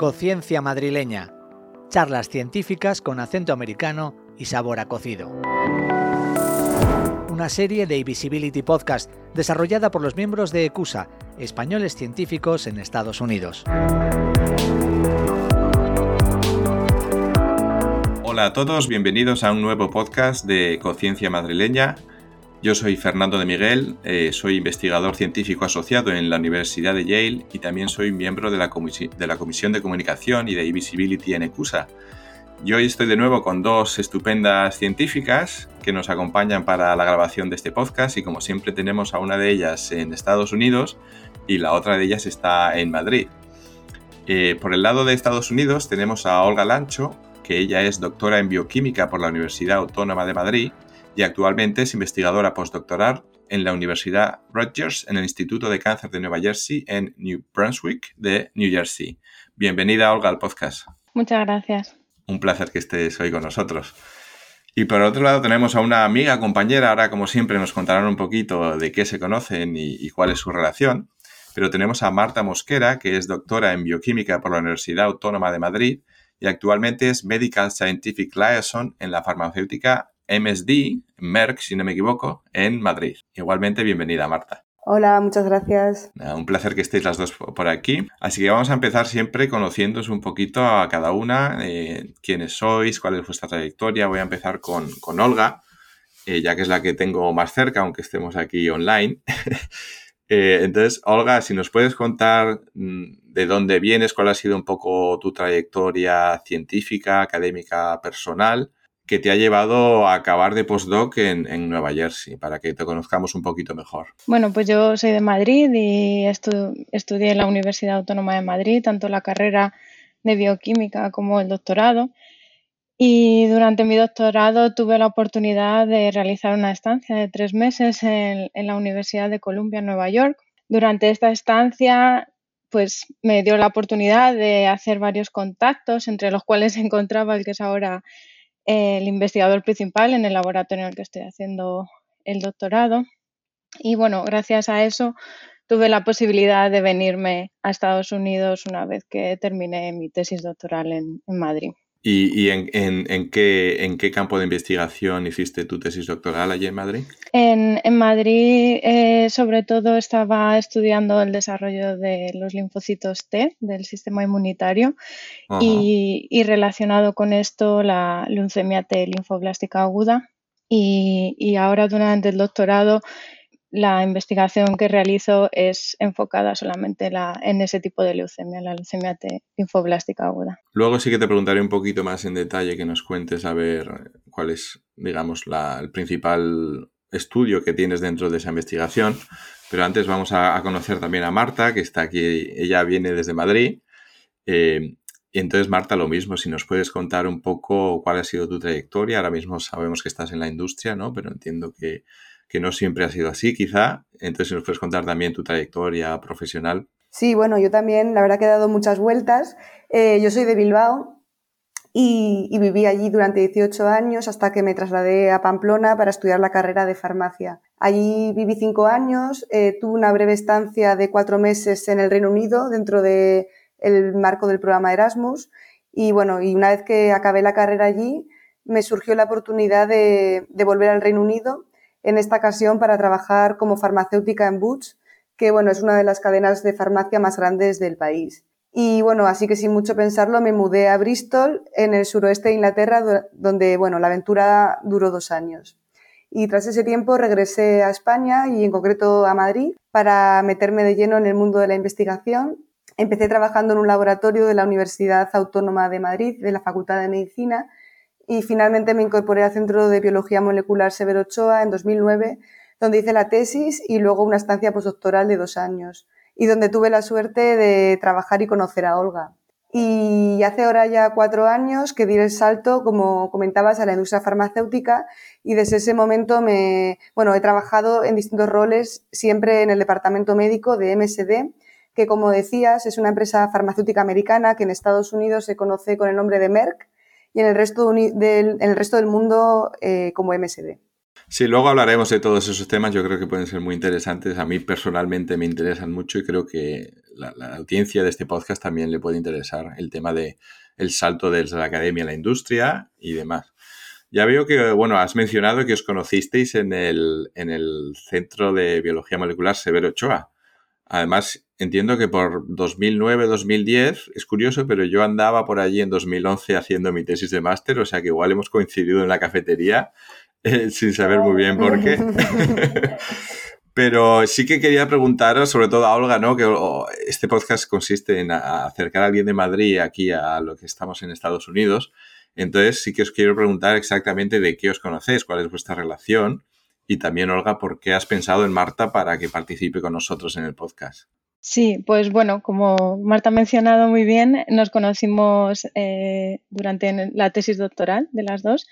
Cociencia madrileña. Charlas científicas con acento americano y sabor a cocido. Una serie de Visibility Podcast desarrollada por los miembros de ECUSA, españoles científicos en Estados Unidos. Hola a todos, bienvenidos a un nuevo podcast de Conciencia Madrileña. Yo soy Fernando de Miguel, eh, soy investigador científico asociado en la Universidad de Yale y también soy miembro de la, Comisión de Comunicación y de E-Visibility en ECUSA. Yo hoy estoy de nuevo con dos estupendas científicas que nos acompañan para la grabación de este podcast y como siempre tenemos a una de ellas en Estados Unidos y la otra de ellas está en Madrid. Eh, por el lado de Estados Unidos tenemos a Olga Lancho, que ella es doctora en bioquímica por la Universidad Autónoma de Madrid y actualmente es investigadora postdoctoral en la Universidad Rutgers en el Instituto de Cáncer de Nueva Jersey en New Brunswick de New Jersey. Bienvenida, Olga, al podcast. Muchas gracias. Un placer que estés hoy con nosotros. Y por otro lado tenemos a una amiga, compañera, ahora como siempre nos contarán un poquito de qué se conocen y, y cuál es su relación, pero tenemos a Marta Mosquera, que es doctora en bioquímica por la Universidad Autónoma de Madrid y actualmente es Medical Scientific Liaison en la farmacéutica MSD, Merck, si no me equivoco, en Madrid. Igualmente, bienvenida, Marta. Hola, muchas gracias. Un placer que estéis las dos por aquí. Así que vamos a empezar siempre conociéndoos un poquito a cada una, eh, quiénes sois, cuál es vuestra trayectoria. Voy a empezar con, Olga, eh, ya que es la que tengo más cerca, aunque estemos aquí online. Eh, entonces, Olga, si nos puedes contar mm, de dónde vienes, cuál ha sido un poco tu trayectoria científica, académica, personal que te ha llevado a acabar de postdoc en, Nueva Jersey, para que te conozcamos un poquito mejor. Bueno, pues yo soy de Madrid y estudié en la Universidad Autónoma de Madrid, tanto la carrera de bioquímica como el doctorado. Y durante mi doctorado tuve la oportunidad de realizar una estancia de tres meses en, en la Universidad de Columbia, en Nueva York. Durante esta estancia pues me dio la oportunidad de hacer varios contactos, entre los cuales encontraba el que es ahora el investigador principal en el laboratorio en el que estoy haciendo el doctorado. Y bueno, gracias a eso tuve la posibilidad de venirme a Estados Unidos una vez que terminé mi tesis doctoral en, Madrid. ¿Y, en, qué, en qué campo de investigación hiciste tu tesis doctoral allí en Madrid? En, Madrid, eh, sobre todo, estaba estudiando el desarrollo de los linfocitos T del sistema inmunitario y, relacionado con esto la leucemia T linfoblástica aguda. Y, y ahora, durante el doctorado, la investigación que realizo es enfocada solamente en ese tipo de leucemia, la leucemia T linfoblástica aguda. Luego sí que te preguntaré un poquito más en detalle que nos cuentes a ver cuál es, digamos, el principal estudio que tienes dentro de esa investigación. Pero antes vamos a, conocer también a Marta, que está aquí, ella viene desde Madrid. Eh, y entonces, Marta, lo mismo, si nos puedes contar un poco cuál ha sido tu trayectoria. Ahora mismo sabemos que estás en la industria, ¿no? Pero entiendo que que no siempre ha sido así, quizá. Entonces, nos puedes contar también tu trayectoria profesional. Sí, bueno, yo también, la verdad que he dado muchas vueltas. Eh, yo soy de Bilbao y, viví allí durante 18 años hasta que me trasladé a Pamplona para estudiar la carrera de farmacia. Allí viví cinco años, eh, tuve una breve estancia de cuatro meses en el Reino Unido dentro del marco del programa Erasmus y bueno, y una vez que acabé la carrera allí, me surgió la oportunidad de volver al Reino Unido en esta ocasión para trabajar como farmacéutica en Boots, que bueno, es una de las cadenas de farmacia más grandes del país. Y bueno, así que sin mucho pensarlo me mudé a Bristol, en el suroeste de Inglaterra, donde bueno, la aventura duró dos años. Y tras ese tiempo regresé a España y en concreto a Madrid para meterme de lleno en el mundo de la investigación. Empecé trabajando en un laboratorio de la Universidad Autónoma de Madrid, de la Facultad de Medicina, y finalmente me incorporé al Centro de Biología Molecular Severo Ochoa en 2009, donde hice la tesis y luego una estancia postdoctoral de dos años y donde tuve la suerte de trabajar y conocer a Olga. Y hace ahora ya cuatro años que di el salto, como comentabas, a la industria farmacéutica y desde ese momento me, bueno, he trabajado en distintos roles, siempre en el departamento médico de MSD, que como decías es una empresa farmacéutica americana que en Estados Unidos se conoce con el nombre de Merck y en el resto, del, el resto del mundo eh, como MSD. Sí, luego hablaremos de todos esos temas, yo creo que pueden ser muy interesantes. A mí personalmente me interesan mucho y creo que la, audiencia de este podcast también le puede interesar el tema de el salto desde la academia a la industria y demás. Ya veo que, bueno, has mencionado que os conocisteis en el, en el Centro de Biología Molecular Severo Ochoa. Además, entiendo que por 2009-2010, es curioso, pero yo andaba por allí en 2011 haciendo mi tesis de máster, o sea que igual hemos coincidido en la cafetería eh, sin saber muy bien por qué. pero sí que quería preguntaros, sobre todo a Olga, ¿no? Que este podcast consiste en acercar a alguien de Madrid aquí a lo que estamos en Estados Unidos. Entonces sí que os quiero preguntar exactamente de qué os conocéis, cuál es vuestra relación y también, Olga, ¿por qué has pensado en Marta para que participe con nosotros en el podcast? Sí, pues bueno, como Marta ha mencionado muy bien, nos conocimos eh, durante la tesis doctoral de las dos.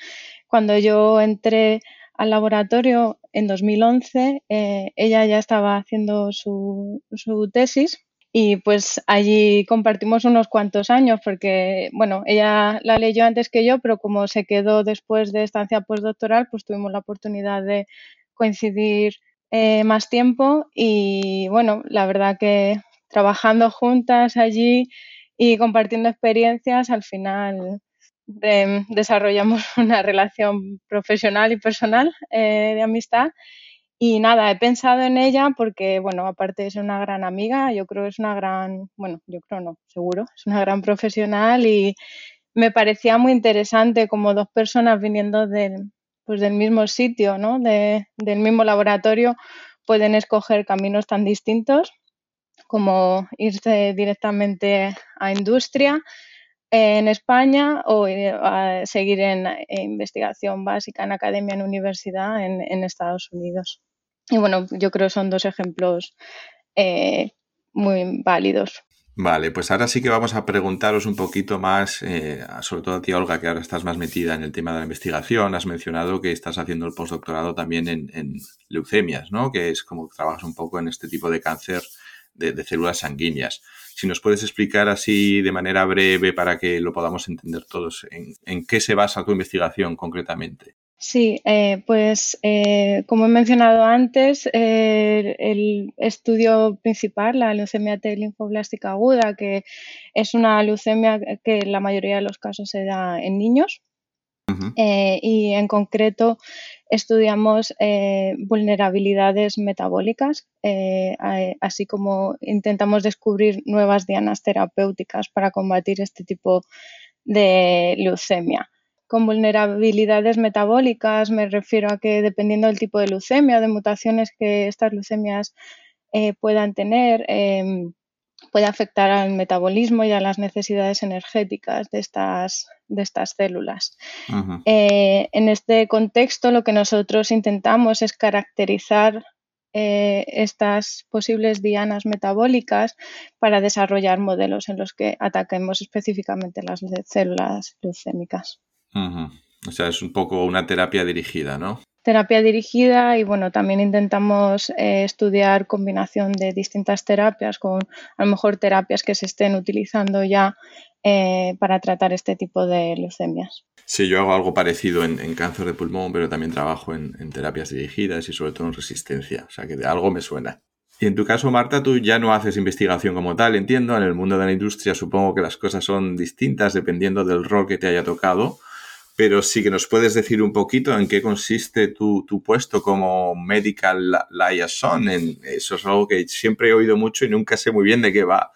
Cuando yo entré al laboratorio en 2011, eh, ella ya estaba haciendo su, su tesis y pues allí compartimos unos cuantos años porque, bueno, ella la leyó antes que yo, pero como se quedó después de estancia postdoctoral, pues tuvimos la oportunidad de coincidir eh, más tiempo y, bueno, la verdad que trabajando juntas allí y compartiendo experiencias, al final desarrollamos una relación profesional y personal eh, de amistad. Y nada, he pensado en ella porque, bueno, aparte de ser una gran amiga, yo creo que es una gran, bueno, yo creo no, seguro, es una gran profesional y me parecía muy interesante como dos personas viniendo del, pues del mismo sitio, ¿no? De, del mismo laboratorio, pueden escoger caminos tan distintos como irse directamente a industria en España o seguir en, investigación básica en academia, en universidad en Estados Unidos. Y bueno, yo creo que son dos ejemplos eh, muy válidos. Vale, pues ahora sí que vamos a preguntaros un poquito más, eh, sobre todo a ti, Olga, que ahora estás más metida en el tema de la investigación. Has mencionado que estás haciendo el postdoctorado también en, leucemias, ¿no? Que es como que trabajas un poco en este tipo de cáncer de, células sanguíneas. Si nos puedes explicar así de manera breve para que lo podamos entender todos, en qué se basa tu investigación concretamente? Sí, eh, pues eh, como he mencionado antes, eh, el estudio principal, la leucemia T linfoblástica aguda, que es una leucemia que en la mayoría de los casos se da en niños. y en concreto estudiamos vulnerabilidades metabólicas, así como intentamos descubrir nuevas dianas terapéuticas para combatir este tipo de leucemia con vulnerabilidades metabólicas, me refiero a que dependiendo del tipo de leucemia o de mutaciones que estas leucemias eh, puedan tener, em, puede afectar al metabolismo y a las necesidades energéticas de estas, de estas células. Eh, en este contexto, lo que nosotros intentamos es caracterizar eh, estas posibles dianas metabólicas para desarrollar modelos en los que ataquemos específicamente las células leucémicas. O sea, es un poco una terapia dirigida, ¿no? Terapia dirigida y bueno, también intentamos eh, estudiar combinación de distintas terapias con a lo mejor terapias que se estén utilizando ya eh, para tratar este tipo de leucemias. Sí, yo hago algo parecido en, cáncer de pulmón, pero también trabajo en, en, terapias dirigidas y sobre todo en resistencia, o sea que de algo me suena. Y en tu caso, Marta, tú ya no haces investigación como tal, entiendo. En el mundo de la industria supongo que las cosas son distintas dependiendo del rol que te haya tocado pero sí que nos puedes decir un poquito en qué consiste tu, puesto como medical liaison. En, eso es algo que siempre he oído mucho y nunca sé muy bien de qué va.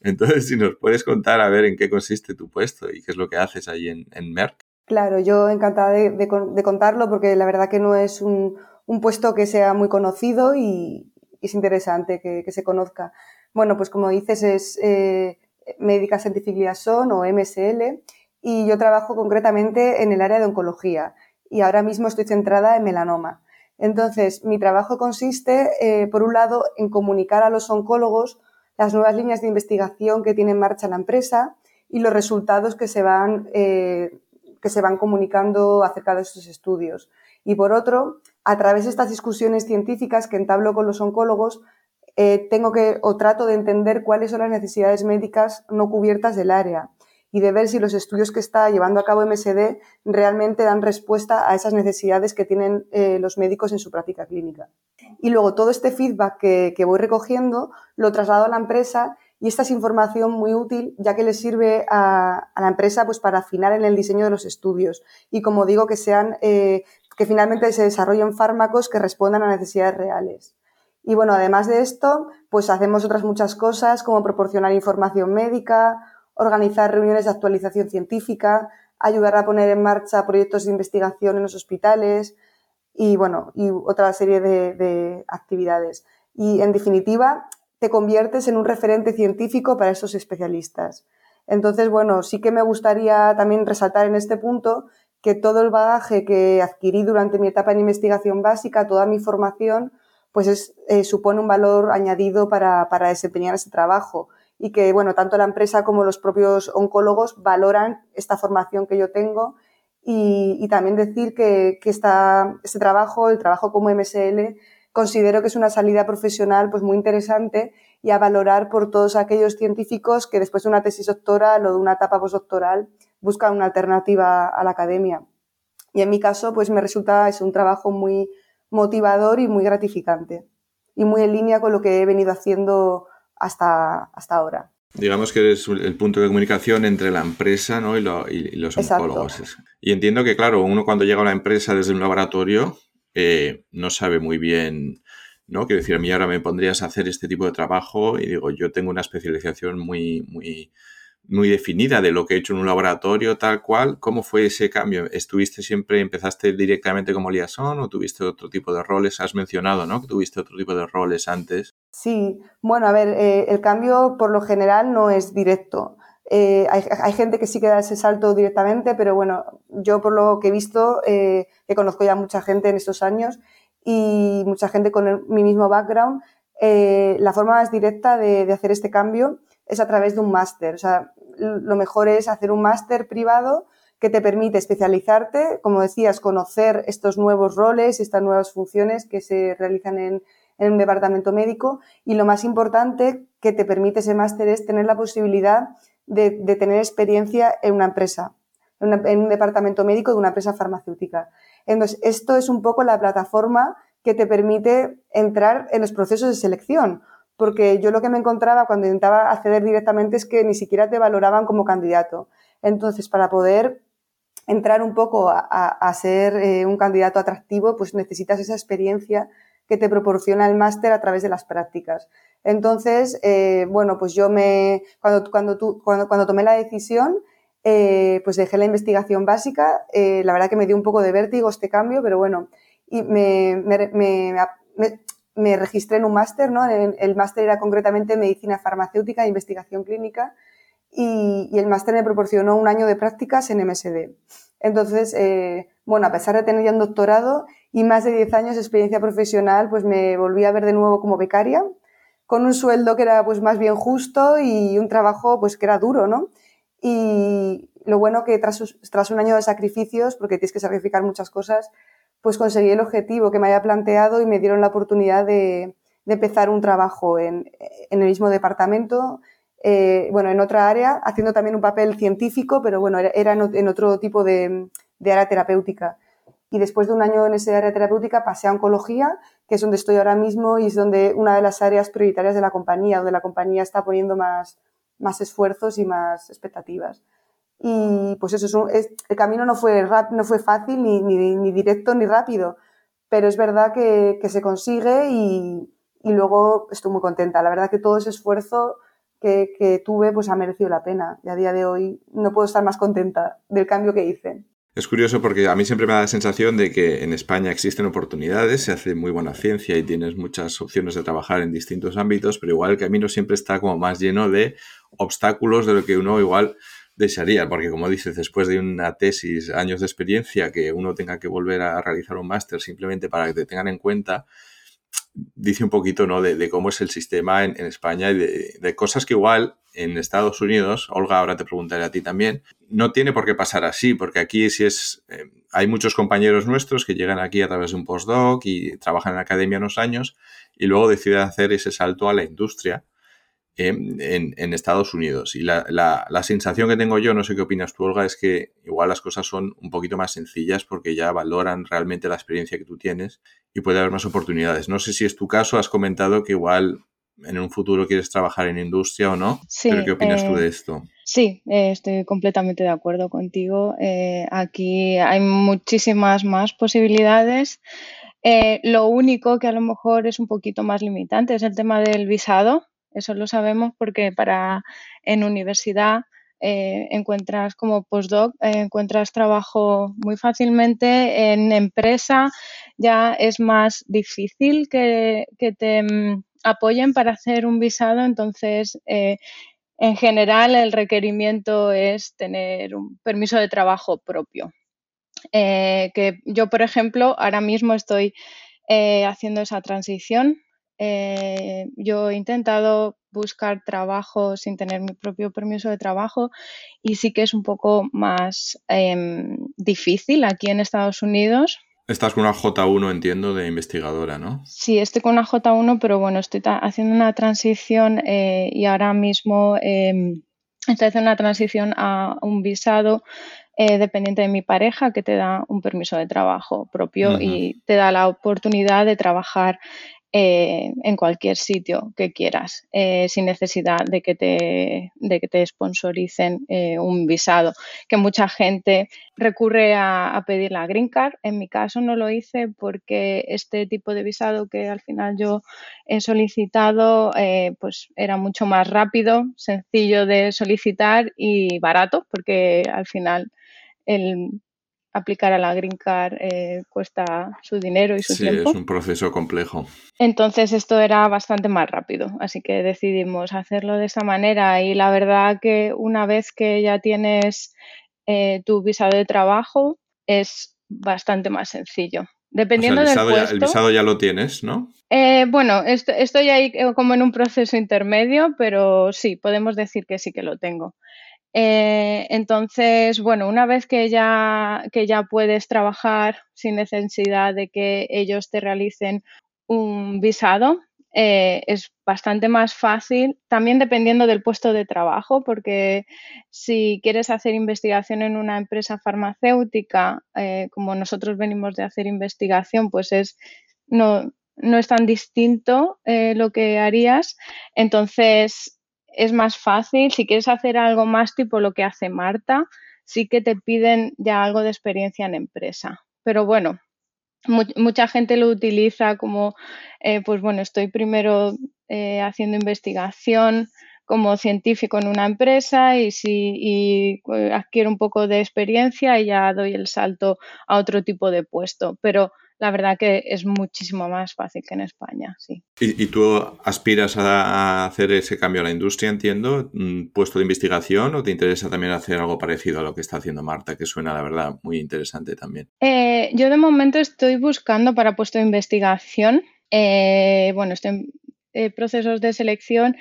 Entonces, si nos puedes contar a ver en qué consiste tu puesto y qué es lo que haces ahí en, Merck. Claro, yo encantada de, contarlo porque la verdad que no es un, puesto que sea muy conocido y es interesante que, se conozca. Bueno, pues como dices, es eh, Medical Scientific Liaison o MSL y yo trabajo concretamente en el área de oncología y ahora mismo estoy centrada en melanoma. Entonces, mi trabajo consiste, eh, por un lado, en comunicar a los oncólogos las nuevas líneas de investigación que tiene en marcha la empresa y los resultados que se van, eh, que se van comunicando acerca de esos estudios. Y por otro, a través de estas discusiones científicas que entablo con los oncólogos, eh, tengo que o trato de entender cuáles son las necesidades médicas no cubiertas del área y de ver si los estudios que está llevando a cabo MSD realmente dan respuesta a esas necesidades que tienen eh, los médicos en su práctica clínica. Y luego todo este feedback que, voy recogiendo lo traslado a la empresa y esta es información muy útil ya que le sirve a, la empresa pues para afinar en el diseño de los estudios y como digo que sean eh, que finalmente se desarrollen fármacos que respondan a necesidades reales. Y bueno, además de esto, pues hacemos otras muchas cosas como proporcionar información médica, organizar reuniones de actualización científica, ayudar a poner en marcha proyectos de investigación en los hospitales y bueno, y otra serie de, de actividades. Y en definitiva, te conviertes en un referente científico para esos especialistas. Entonces, bueno, sí que me gustaría también resaltar en este punto que todo el bagaje que adquirí durante mi etapa en investigación básica, toda mi formación, pues es, eh, supone un valor añadido para, para, desempeñar ese trabajo y que, bueno, tanto la empresa como los propios oncólogos valoran esta formación que yo tengo y, y también decir que, que esta, este trabajo, el trabajo como MSL, considero que es una salida profesional pues muy interesante y a valorar por todos aquellos científicos que después de una tesis doctoral o de una etapa postdoctoral buscan una alternativa a la academia. Y en mi caso, pues me resulta es un trabajo muy motivador y muy gratificante y muy en línea con lo que he venido haciendo hasta, hasta ahora. Digamos que eres el punto de comunicación entre la empresa ¿no? y, los oncólogos. Y entiendo que, claro, uno cuando llega a una empresa desde un laboratorio, eh, no sabe muy bien, ¿no? Quiero decir, a mí ahora me pondrías a hacer este tipo de trabajo y digo, yo tengo una especialización muy, muy, muy definida de lo que he hecho en un laboratorio tal cual. ¿Cómo fue ese cambio? ¿Estuviste siempre, empezaste directamente como liaison o tuviste otro tipo de roles? Has mencionado, ¿no? Que tuviste otro tipo de roles antes. Sí, bueno, a ver, eh, el cambio por lo general no es directo. Eh, hay, gente que sí que da ese salto directamente, pero bueno, yo por lo que he visto, eh, que conozco ya mucha gente en estos años y mucha gente con mi mismo background, la forma más directa de, hacer este cambio es a través de un máster. Lo mejor es hacer un máster privado que te permite especializarte, como decías, conocer estos nuevos roles, estas nuevas funciones que se realizan en, en un departamento médico y lo más importante que te permite ese máster es tener la posibilidad de, tener experiencia en una empresa, en, un departamento médico de una empresa farmacéutica. Entonces, esto es un poco la plataforma que te permite entrar en los procesos de selección, porque yo lo que me encontraba cuando intentaba acceder directamente es que ni siquiera te valoraban como candidato. Entonces, para poder entrar un poco a, ser eh, un candidato atractivo, pues necesitas esa experiencia que te proporciona el máster a través de las prácticas. Entonces, eh, bueno, pues yo me, cuando, cuando, cuando, cuando tomé la decisión, eh, pues dejé la investigación básica. La verdad que me dio un poco de vértigo este cambio, pero bueno, y me, me, me, me registré en un máster, ¿no? El, máster era concretamente medicina farmacéutica e investigación clínica y, y el máster me proporcionó un año de prácticas en MSD. Entonces, eh, bueno, a pesar de tener ya un doctorado y más de 10 años de experiencia profesional, pues me volví a ver de nuevo como becaria con un sueldo que era pues más bien justo y un trabajo pues que era duro, ¿no? Y lo bueno que tras, tras un año de sacrificios, porque tienes que sacrificar muchas cosas, pues conseguí el objetivo que me había planteado y me dieron la oportunidad de, empezar un trabajo en, en, el mismo departamento, eh, bueno, en otra área, haciendo también un papel científico, pero bueno, era, en, otro tipo de, de área terapéutica. Y después de un año en esa área terapéutica pasé a oncología, que es donde estoy ahora mismo y es donde una de las áreas prioritarias de la compañía, donde la compañía está poniendo más, más esfuerzos y más expectativas. Y pues eso, es, el camino no fue, no fue fácil, ni, ni, ni, directo, ni rápido, pero es verdad que, que se consigue y, y, luego estoy muy contenta. La verdad que todo ese esfuerzo que, que tuve pues ha merecido la pena y a día de hoy no puedo estar más contenta del cambio que hice. Es curioso porque a mí siempre me da la sensación de que en España existen oportunidades, se hace muy buena ciencia y tienes muchas opciones de trabajar en distintos ámbitos, pero igual el camino siempre está como más lleno de obstáculos de lo que uno igual desearía, porque como dices, después de una tesis, años de experiencia, que uno tenga que volver a realizar un máster simplemente para que te tengan en cuenta, dice un poquito ¿no? de, cómo es el sistema en, España y de, cosas que igual en Estados Unidos, Olga, ahora te preguntaré a ti también, no tiene por qué pasar así, porque aquí si es, eh, hay muchos compañeros nuestros que llegan aquí a través de un postdoc y trabajan en la academia unos años y luego deciden hacer ese salto a la industria en, Estados Unidos. Y la, la, sensación que tengo yo, no sé qué opinas tú, Olga, es que igual las cosas son un poquito más sencillas porque ya valoran realmente la experiencia que tú tienes y puede haber más oportunidades. No sé si es tu caso, has comentado que igual en un futuro quieres trabajar en industria o no. pero ¿qué opinas tú de esto? Sí, estoy completamente de acuerdo contigo. aquí hay muchísimas más posibilidades. lo único que a lo mejor es un poquito más limitante es el tema del visado. Eso lo sabemos porque para en universidad eh, encuentras como postdoc, eh, encuentras trabajo muy fácilmente. En empresa ya es más difícil que, te mm, apoyen para hacer un visado, entonces eh, en general el requerimiento es tener un permiso de trabajo propio. que yo, por ejemplo, ahora mismo estoy haciendo esa transición. Yo he intentado buscar trabajo sin tener mi propio permiso de trabajo y sí que es un poco más em, difícil aquí en Estados Unidos. Estás con una J1, entiendo, de investigadora, ¿no? Sí, estoy con una J1, pero bueno, estoy haciendo una transición eh, y ahora mismo em, estoy haciendo una transición a un visado eh, dependiente de mi pareja que te da un permiso de trabajo propio y te da la oportunidad de trabajar eh, en cualquier sitio que quieras, eh, sin necesidad de que te, de que te sponsoricen eh, un visado. Que mucha gente recurre a, pedir la green card. En mi caso no lo hice porque este tipo de visado que al final yo he solicitado, pues era mucho más rápido, sencillo de solicitar y barato, porque al final el aplicar a la Green Card eh, cuesta su dinero y su tiempo. Sí, es un proceso complejo. Entonces esto era bastante más rápido, así que decidimos hacerlo de esa manera y la verdad que una vez que ya tienes eh, tu visado de trabajo es bastante más sencillo. Dependiendo el visado del puesto, Ya, el visado ya lo tienes, ¿no? Eh, bueno, estoy ahí como en un proceso intermedio, pero sí, podemos decir que sí que lo tengo. Eh, entonces, bueno, una vez que ya, que ya puedes trabajar sin necesidad de que ellos te realicen un visado, eh, es bastante más fácil, también dependiendo del puesto de trabajo, porque si quieres hacer investigación en una empresa farmacéutica, eh, como nosotros venimos de hacer investigación, pues es no, no es tan distinto lo que harías. Entonces, es más fácil. Si quieres hacer algo más tipo lo que hace Marta, sí que te piden ya algo de experiencia en empresa. Pero bueno, mucha gente lo utiliza como, eh, pues bueno, estoy primero eh, haciendo investigación como científico en una empresa y si y eh, adquiero un poco de experiencia y ya doy el salto a otro tipo de puesto. Pero la verdad que es muchísimo más fácil que en España, sí. ¿Y, tú aspiras a hacer ese cambio a la industria, entiendo, puesto de investigación o te interesa también hacer algo parecido a lo que está haciendo Marta, que suena, la verdad, muy interesante también? Eh, yo de momento estoy buscando para puesto de investigación. Eh, bueno, estoy en eh, procesos de selección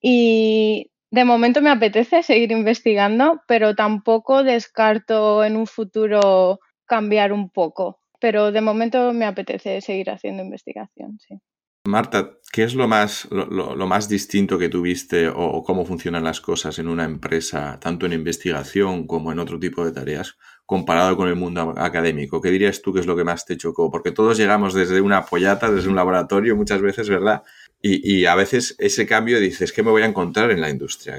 y de momento me apetece seguir investigando, pero tampoco descarto en un futuro cambiar un poco pero de momento me apetece seguir haciendo investigación, sí. Marta, ¿qué es lo más, lo, más distinto que tuviste o, cómo funcionan las cosas en una empresa, tanto en investigación como en otro tipo de tareas, comparado con el mundo académico? ¿Qué dirías tú que es lo que más te chocó? Porque todos llegamos desde una pollata, desde un laboratorio muchas veces, ¿verdad? Y, a veces ese cambio dices, ¿qué me voy a encontrar en la industria?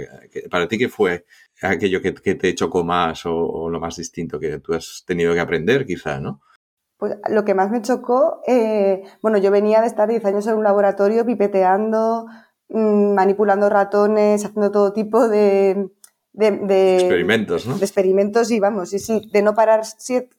¿Para ti qué fue aquello que, te chocó más o, o, lo más distinto que tú has tenido que aprender, quizá, ¿no? Pues lo que más me chocó, eh, bueno, yo venía de estar 10 años en un laboratorio pipeteando, mm, manipulando ratones, haciendo todo tipo de, de, experimentos, ¿no? De experimentos y vamos, y sí, de no parar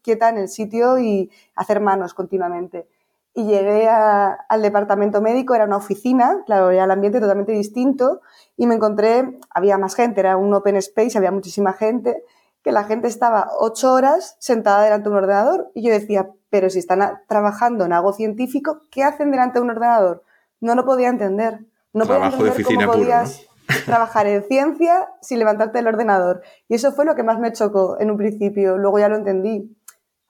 quieta en el sitio y hacer manos continuamente. Y llegué al departamento médico, era una oficina, claro, era el ambiente totalmente distinto, y me encontré, había más gente, era un open space, había muchísima gente, que la gente estaba ocho horas sentada delante de un ordenador, y yo decía, pero si están trabajando en algo científico, ¿qué hacen delante de un ordenador? No lo podía entender. No Trabajo podía entender cómo podías trabajar en ciencia sin levantarte del ordenador. Y eso fue lo que más me chocó en un principio. Luego ya lo entendí.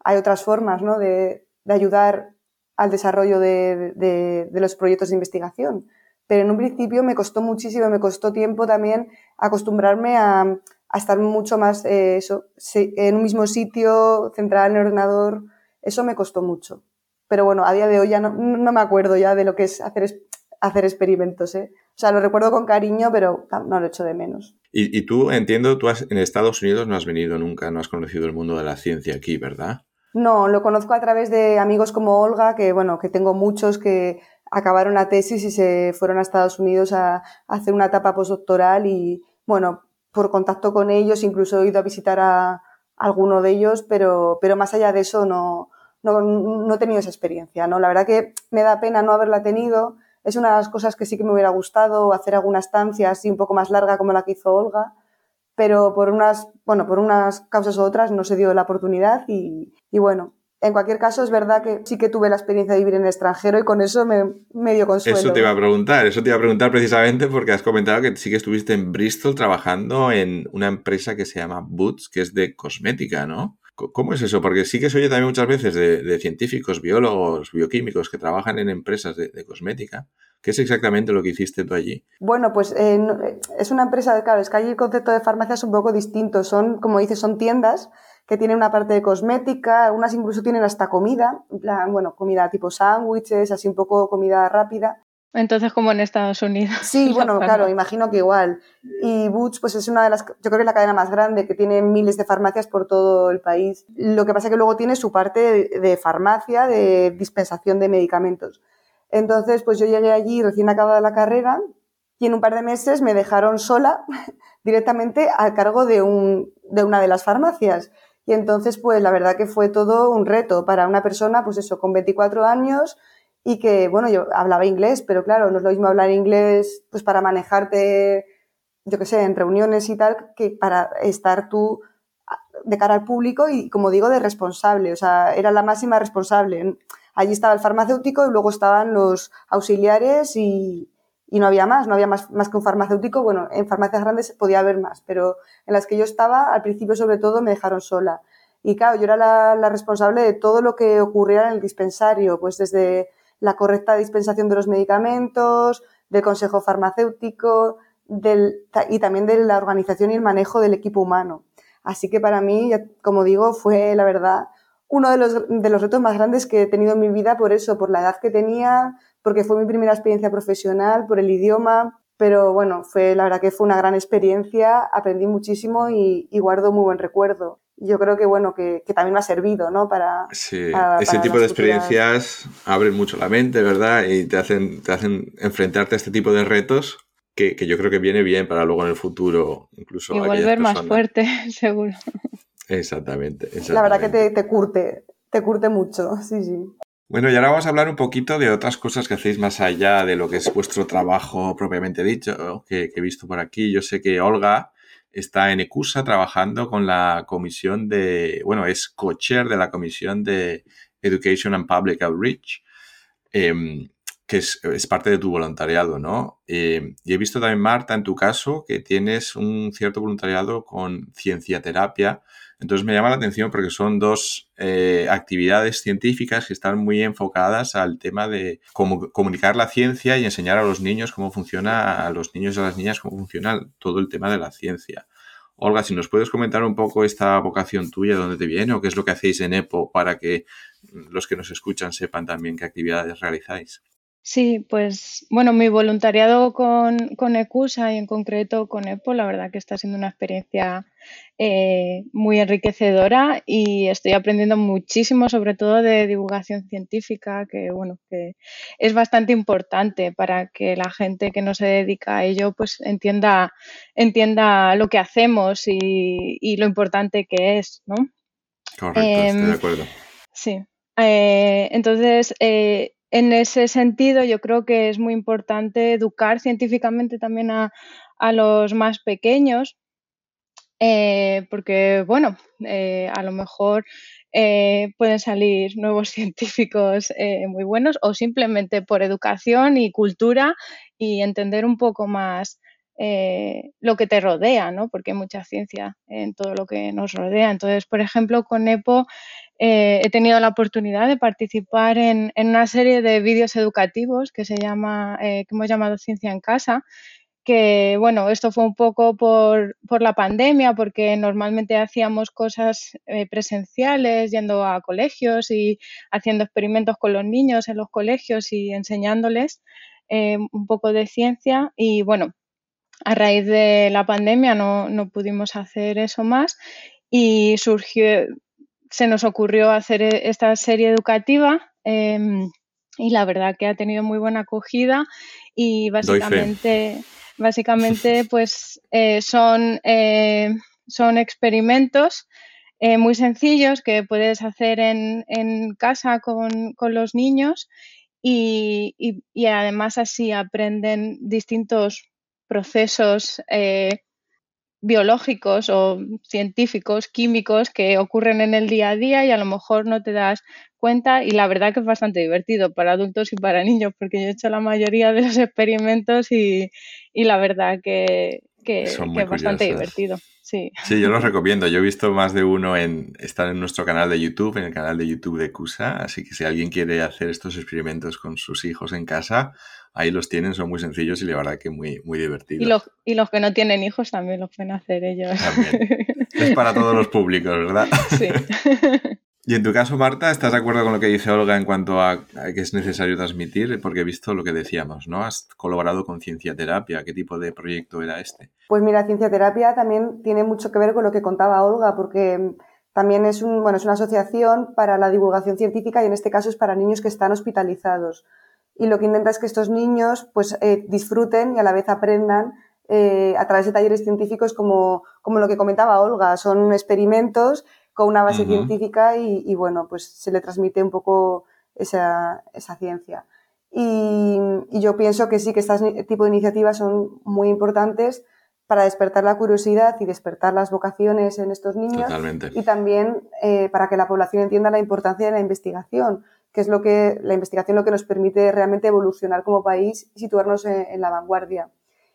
Hay otras formas ¿no? de, ayudar al desarrollo de, los proyectos de investigación. Pero en un principio me costó muchísimo, me costó tiempo también acostumbrarme a, estar mucho más eh, eso, en un mismo sitio, centrada en el ordenador, eso me costó mucho. Pero bueno, a día de hoy ya no, me acuerdo ya de lo que es hacer hacer experimentos, ¿eh? O sea, lo recuerdo con cariño, pero no lo echo de menos. Y, tú, entiendo, tú en Estados Unidos no has venido nunca, no has conocido el mundo de la ciencia aquí, ¿verdad? No, lo conozco a través de amigos como Olga, que bueno, que tengo muchos que acabaron la tesis y se fueron a Estados Unidos a, hacer una etapa postdoctoral y bueno, por contacto con ellos, incluso he ido a visitar a, alguno de ellos, pero, pero más allá de eso no, no, no he tenido esa experiencia, ¿no? La verdad que me da pena no haberla tenido. Es una de las cosas que sí que me hubiera gustado hacer alguna estancia así un poco más larga como la que hizo Olga, pero por unas, bueno, por unas causas u otras no se dio la oportunidad y, y bueno, en cualquier caso, es verdad que sí que tuve la experiencia de vivir en el extranjero y con eso me medio consuelo. Eso te iba a preguntar, eso te iba a preguntar precisamente porque has comentado que sí que estuviste en Bristol trabajando en una empresa que se llama Boots, que es de cosmética, ¿no? ¿Cómo es eso? Porque sí que se oye también muchas veces de, científicos, biólogos, bioquímicos que trabajan en empresas de, cosmética. ¿Qué es exactamente lo que hiciste tú allí? Bueno, pues eh, eh, es una empresa, claro, es que allí el concepto de farmacia es un poco distinto. Son, como dices, son tiendas que tienen una parte de cosmética, algunas incluso tienen hasta comida, en plan, bueno, comida tipo sándwiches, así un poco comida rápida. Entonces, como en Estados Unidos. Sí, bueno, claro, imagino que igual. Y Boots, pues es una de las, yo creo que es la cadena más grande, que tiene miles de farmacias por todo el país. Lo que pasa es que luego tiene su parte de, farmacia, de dispensación de medicamentos. Entonces, pues yo llegué allí recién acabada la carrera y en un par de meses me dejaron sola directamente a cargo de, un, de una de las farmacias. Y entonces, pues la verdad que fue todo un reto para una persona, pues eso, con 24 años y que, bueno, yo hablaba inglés, pero claro, no es lo mismo hablar inglés, pues para manejarte, yo qué sé, en reuniones y tal, que para estar tú de cara al público y, como digo, de responsable. O sea, era la máxima responsable. Allí estaba el farmacéutico y luego estaban los auxiliares y, y no había más, no había más, más que un farmacéutico. Bueno, en farmacias grandes podía haber más, pero en las que yo estaba, al principio sobre todo, me dejaron sola. Y claro, yo era la, responsable de todo lo que ocurriera en el dispensario, pues desde la correcta dispensación de los medicamentos, del consejo farmacéutico, del, y también de la organización y el manejo del equipo humano. Así que para mí, como digo, fue la verdad uno de los, de los retos más grandes que he tenido en mi vida por eso, por la edad que tenía, porque fue mi primera experiencia profesional, por el idioma, pero bueno, fue la verdad que fue una gran experiencia, aprendí muchísimo y, guardo muy buen recuerdo. Yo creo que bueno, que, también me ha servido, ¿no? Para, sí, ese tipo de experiencias abren mucho la mente, ¿verdad? Y te hacen, te hacen enfrentarte a este tipo de retos que, yo creo que viene bien para luego en el futuro, incluso. Y volver más fuerte, seguro. Exactamente, exactamente. La verdad que te, te curte, te curte mucho, sí, sí. Bueno, y ahora vamos a hablar un poquito de otras cosas que hacéis más allá de lo que es vuestro trabajo propiamente dicho, que, he visto por aquí. Yo sé que Olga está en ECUSA trabajando con la comisión de, bueno, es co-chair de la comisión de Education and Public Outreach, em, que es, parte de tu voluntariado, ¿no? Em, y he visto también, Marta, en tu caso, que tienes un cierto voluntariado con ciencia terapia entonces me llama la atención porque son dos eh, actividades científicas que están muy enfocadas al tema de cómo comunicar la ciencia y enseñar a los niños cómo funciona, a los niños y a las niñas cómo funciona todo el tema de la ciencia. Olga, si nos puedes comentar un poco esta vocación tuya, dónde te viene o qué es lo que hacéis en EPO para que los que nos escuchan sepan también qué actividades realizáis. Sí, pues bueno, mi voluntariado con, con ECUSA y en concreto con EPO, la verdad que está siendo una experiencia eh, muy enriquecedora y estoy aprendiendo muchísimo, sobre todo de divulgación científica, que bueno, que es bastante importante para que la gente que no se dedica a ello pues entienda, entienda lo que hacemos y, lo importante que es, ¿no? Correcto, estoy de em, acuerdo. Sí. Eh, entonces, eh, en ese sentido, yo creo que es muy importante educar científicamente también a, los más pequeños, eh, porque, bueno, eh, a lo mejor eh, pueden salir nuevos científicos muy buenos o simplemente por educación y cultura y entender un poco más lo que te rodea, ¿no? Porque hay mucha ciencia en todo lo que nos rodea. Entonces, por ejemplo, con EPO eh, he tenido la oportunidad de participar en, una serie de vídeos educativos que se llama, eh, que hemos llamado Ciencia en Casa, que bueno, esto fue un poco por, la pandemia, porque normalmente hacíamos cosas eh, presenciales, yendo a colegios y haciendo experimentos con los niños en los colegios y enseñándoles. eh, un poco de ciencia y bueno, a raíz de la pandemia no, no pudimos hacer eso más y surgió, se nos ocurrió hacer e, esta serie educativa em, y la verdad que ha tenido muy buena acogida y básicamente, básicamente pues eh, son, eh, son experimentos eh, muy sencillos que puedes hacer en, en casa con, con, los niños y, y, y, además así aprenden distintos procesos biológicos o científicos, químicos que ocurren en el día a día y a lo mejor no te das cuenta y la verdad que es bastante divertido para adultos y para niños porque yo he hecho la mayoría de los experimentos y, y la verdad que, que, que es bastante divertido. Sí. sí, yo los recomiendo. Yo he visto más de uno en estar en nuestro canal de YouTube, en el canal de YouTube de CUSA. Así que si alguien quiere hacer estos experimentos con sus hijos en casa, ahí los tienen, son muy sencillos y la verdad que muy, muy divertidos. Y los, y los que no tienen hijos también los pueden hacer ellos. También. Es para todos los públicos, ¿verdad? Sí. Y en tu caso, Marta, ¿estás de acuerdo con lo que dice Olga en cuanto a, que es necesario transmitir? Porque he visto lo que decíamos, ¿no? Has colaborado con Ciencia Terapia. ¿Qué tipo de proyecto era este? Pues mira, Ciencia Terapia también tiene mucho que ver con lo que contaba Olga, porque también es, un, bueno, es una asociación para la divulgación científica y en este caso es para niños que están hospitalizados. Y lo que intenta es que estos niños pues, eh, disfruten y a la vez aprendan eh, a través de talleres científicos como, como lo que comentaba Olga. Son experimentos con una base científica y, bueno, pues se le transmite un poco esa, esa ciencia. Y, yo pienso que sí, que este tipo de iniciativas son muy importantes para despertar la curiosidad y despertar las vocaciones en estos niños Totalmente. y también eh, para que la población entienda la importancia de la investigación, que es lo que la investigación lo que nos permite realmente evolucionar como país y situarnos en, la vanguardia.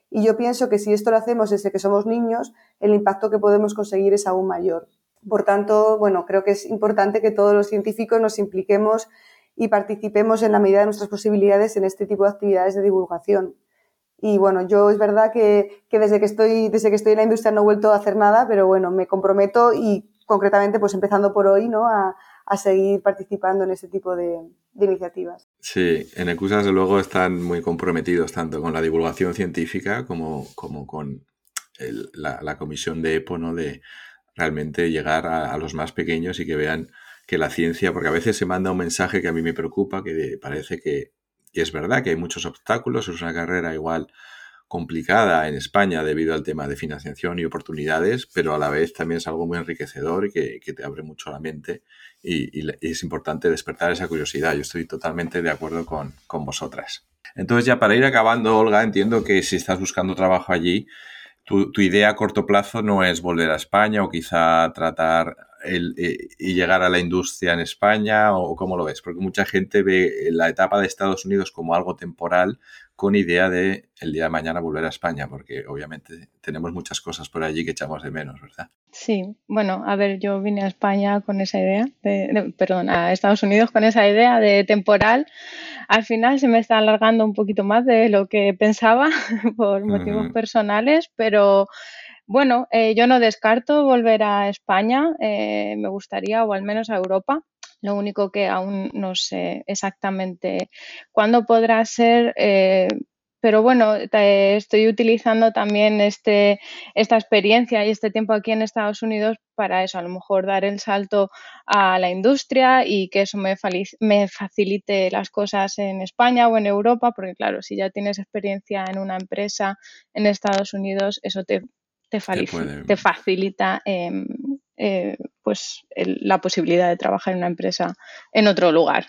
Y yo pienso que si esto lo hacemos desde que somos niños, el impacto que podemos conseguir es aún mayor. Por tanto, bueno, creo que es importante que todos los científicos nos impliquemos y participemos en la medida de nuestras posibilidades en este tipo de actividades de divulgación. Y bueno, yo es verdad que, que, desde, que estoy, desde que estoy en la industria no he vuelto a hacer nada, pero bueno, me comprometo y concretamente, pues empezando por hoy, ¿no? A seguir participando en este tipo de, iniciativas. Sí, en ECUSA desde luego están muy comprometidos tanto con la divulgación científica como, como con la, comisión de EPO. De, realmente llegar a, los más pequeños y que vean que la ciencia, porque a veces se manda un mensaje que a mí me preocupa, que parece que, es verdad que hay muchos obstáculos, es una carrera igual complicada en España debido al tema de financiación y oportunidades, pero a la vez también es algo muy enriquecedor y que te abre mucho la mente y, y, es importante despertar esa curiosidad. Yo estoy totalmente de acuerdo con, con vosotras. Entonces ya para ir acabando, Olga, entiendo que si estás buscando trabajo allí, tu, tu, idea a corto plazo no es volver a España o quizá tratar el, eh, y llegar a la industria en España o cómo lo ves? Porque mucha gente ve la etapa de Estados Unidos como algo temporal con idea de el día de mañana volver a España, porque obviamente tenemos muchas cosas por allí que echamos de menos, ¿verdad? Sí, bueno, a ver, yo vine a España con esa idea, de, de, perdón, a Estados Unidos con esa idea de temporal. Al final se me está alargando un poquito más de lo que pensaba por motivos uh -huh. personales, pero bueno, eh, yo no descarto volver a España, eh, me gustaría, o al menos a Europa. Lo único que aún no sé exactamente cuándo podrá ser, eh, pero bueno, te, estoy utilizando también este, esta experiencia y este tiempo aquí en Estados Unidos para eso, a lo mejor dar el salto a la industria y que eso me, me facilite las cosas en España o en Europa, porque claro, si ya tienes experiencia en una empresa en Estados Unidos, eso te, te, te facilita eh, eh, pues el, la posibilidad de trabajar en una empresa en otro lugar.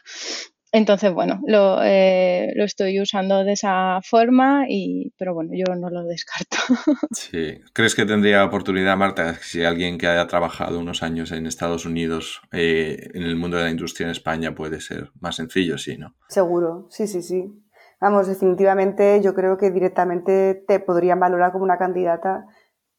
Entonces, bueno, lo, eh, lo, estoy usando de esa forma, y, pero bueno, yo no lo descarto. Sí. ¿Crees que tendría oportunidad, Marta, si alguien que haya trabajado unos años en Estados Unidos, eh, en el mundo de la industria en España, puede ser más sencillo, sí, no? Seguro, sí, sí, sí. Vamos, definitivamente yo creo que directamente te podrían valorar como una candidata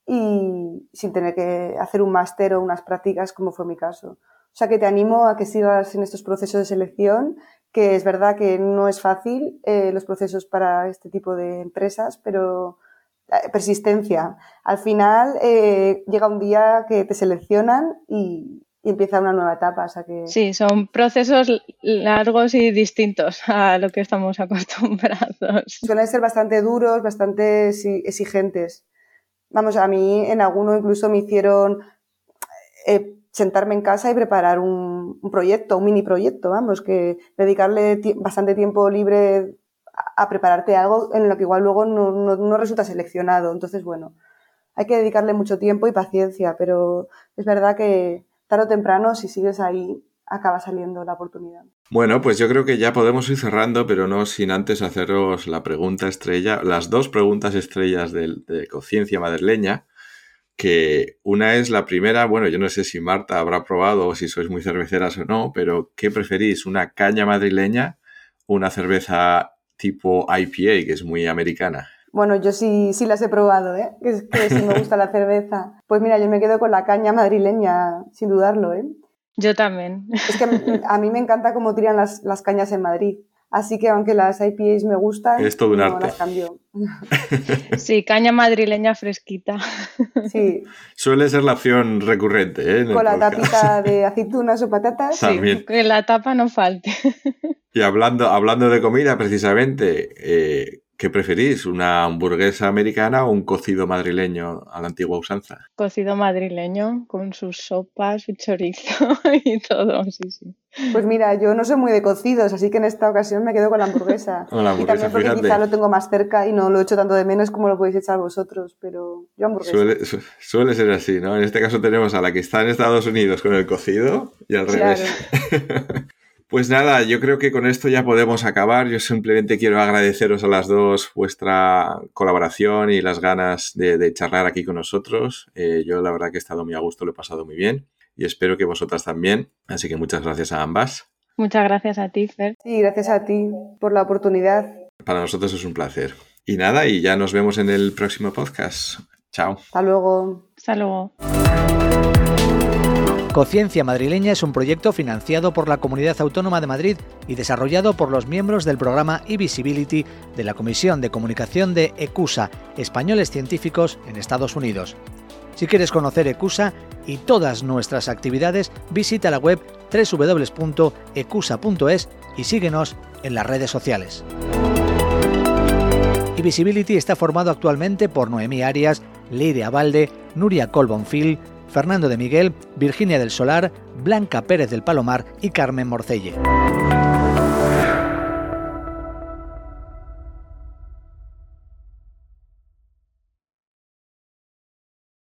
y sin tener que hacer un máster o unas prácticas como fue mi caso. O sea que te animo a que sigas en estos procesos de selección, que es verdad que no es fácil eh, los procesos para este tipo de empresas, pero eh, persistencia. Al final eh, llega un día que te seleccionan y, y empieza una nueva etapa. O sea que... Sí, son procesos largos y distintos a lo que estamos acostumbrados. Suelen ser bastante duros, bastante exigentes. Vamos, a mí en alguno incluso me hicieron eh, sentarme en casa y preparar un, proyecto, un mini proyecto, vamos, que dedicarle bastante tiempo libre a, prepararte algo en lo que igual luego no, no resulta seleccionado. Entonces, bueno, hay que dedicarle mucho tiempo y paciencia, pero es verdad que tarde o temprano, si sigues ahí, acaba saliendo la oportunidad. Bueno, pues yo creo que ya podemos ir cerrando, pero no sin antes haceros la pregunta estrella, las dos preguntas estrellas de, de Conciencia Madrileña, que una es la primera, bueno, yo no sé si Marta habrá probado o si sois muy cerveceras o no, pero ¿qué preferís? ¿Una caña madrileña o una cerveza tipo IPA, que es muy americana? Bueno, yo sí, sí las he probado, ¿eh? Que, es, que sí me gusta la cerveza. Pues mira, yo me quedo con la caña madrileña, sin dudarlo, ¿eh? Yo también. Es que a mí me encanta cómo tiran las, las cañas en Madrid. Así que aunque las IPAs me gustan, es todo un no las cambio. Sí, caña madrileña fresquita. Sí. Suele ser la opción recurrente, ¿eh? Con la tapita de aceitunas o patatas. Sí, que la tapa no falte. Y hablando, hablando de comida, precisamente, eh, ¿Qué preferís? ¿Una hamburguesa americana o un cocido madrileño a la antigua usanza? Cocido madrileño con sus sopas, su chorizo y todo, sí, sí. Pues mira, yo no soy muy de cocidos, así que en esta ocasión me quedo con la hamburguesa. la hamburguesa y también porque quizá lo tengo más cerca y no lo he hecho tanto de menos como lo podéis echar vosotros, pero yo hamburguesa. Suele, ser así, ¿no? En este caso tenemos a la que está en Estados Unidos con el cocido y al revés. Pues nada, yo creo que con esto ya podemos acabar. Yo simplemente quiero agradeceros a las dos vuestra colaboración y las ganas de, charlar aquí con nosotros. Eh, yo la verdad que he estado muy a gusto, lo he pasado muy bien y espero que vosotras también. Así que muchas gracias a ambas. Muchas gracias a ti, Fer. Sí, gracias a ti por la oportunidad. Para nosotros es un placer. Y nada, y ya nos vemos en el próximo podcast. Chao. Hasta luego. Hasta luego. Conciencia Madrileña es un proyecto financiado por la Comunidad Autónoma de Madrid y desarrollado por los miembros del programa e-Visibility de la Comisión de Comunicación de ECUSA, Españoles Científicos en Estados Unidos. Si quieres conocer ECUSA y todas nuestras actividades, visita la web www.ecusa.es y síguenos en las redes sociales. e-Visibility está formado actualmente por Noemí Arias, Leire Abalde, Nuria Colbonfil, Fernando de Miguel, Virginia del Solar, Blanca Pérez del Palomar y Carmen Morcelle.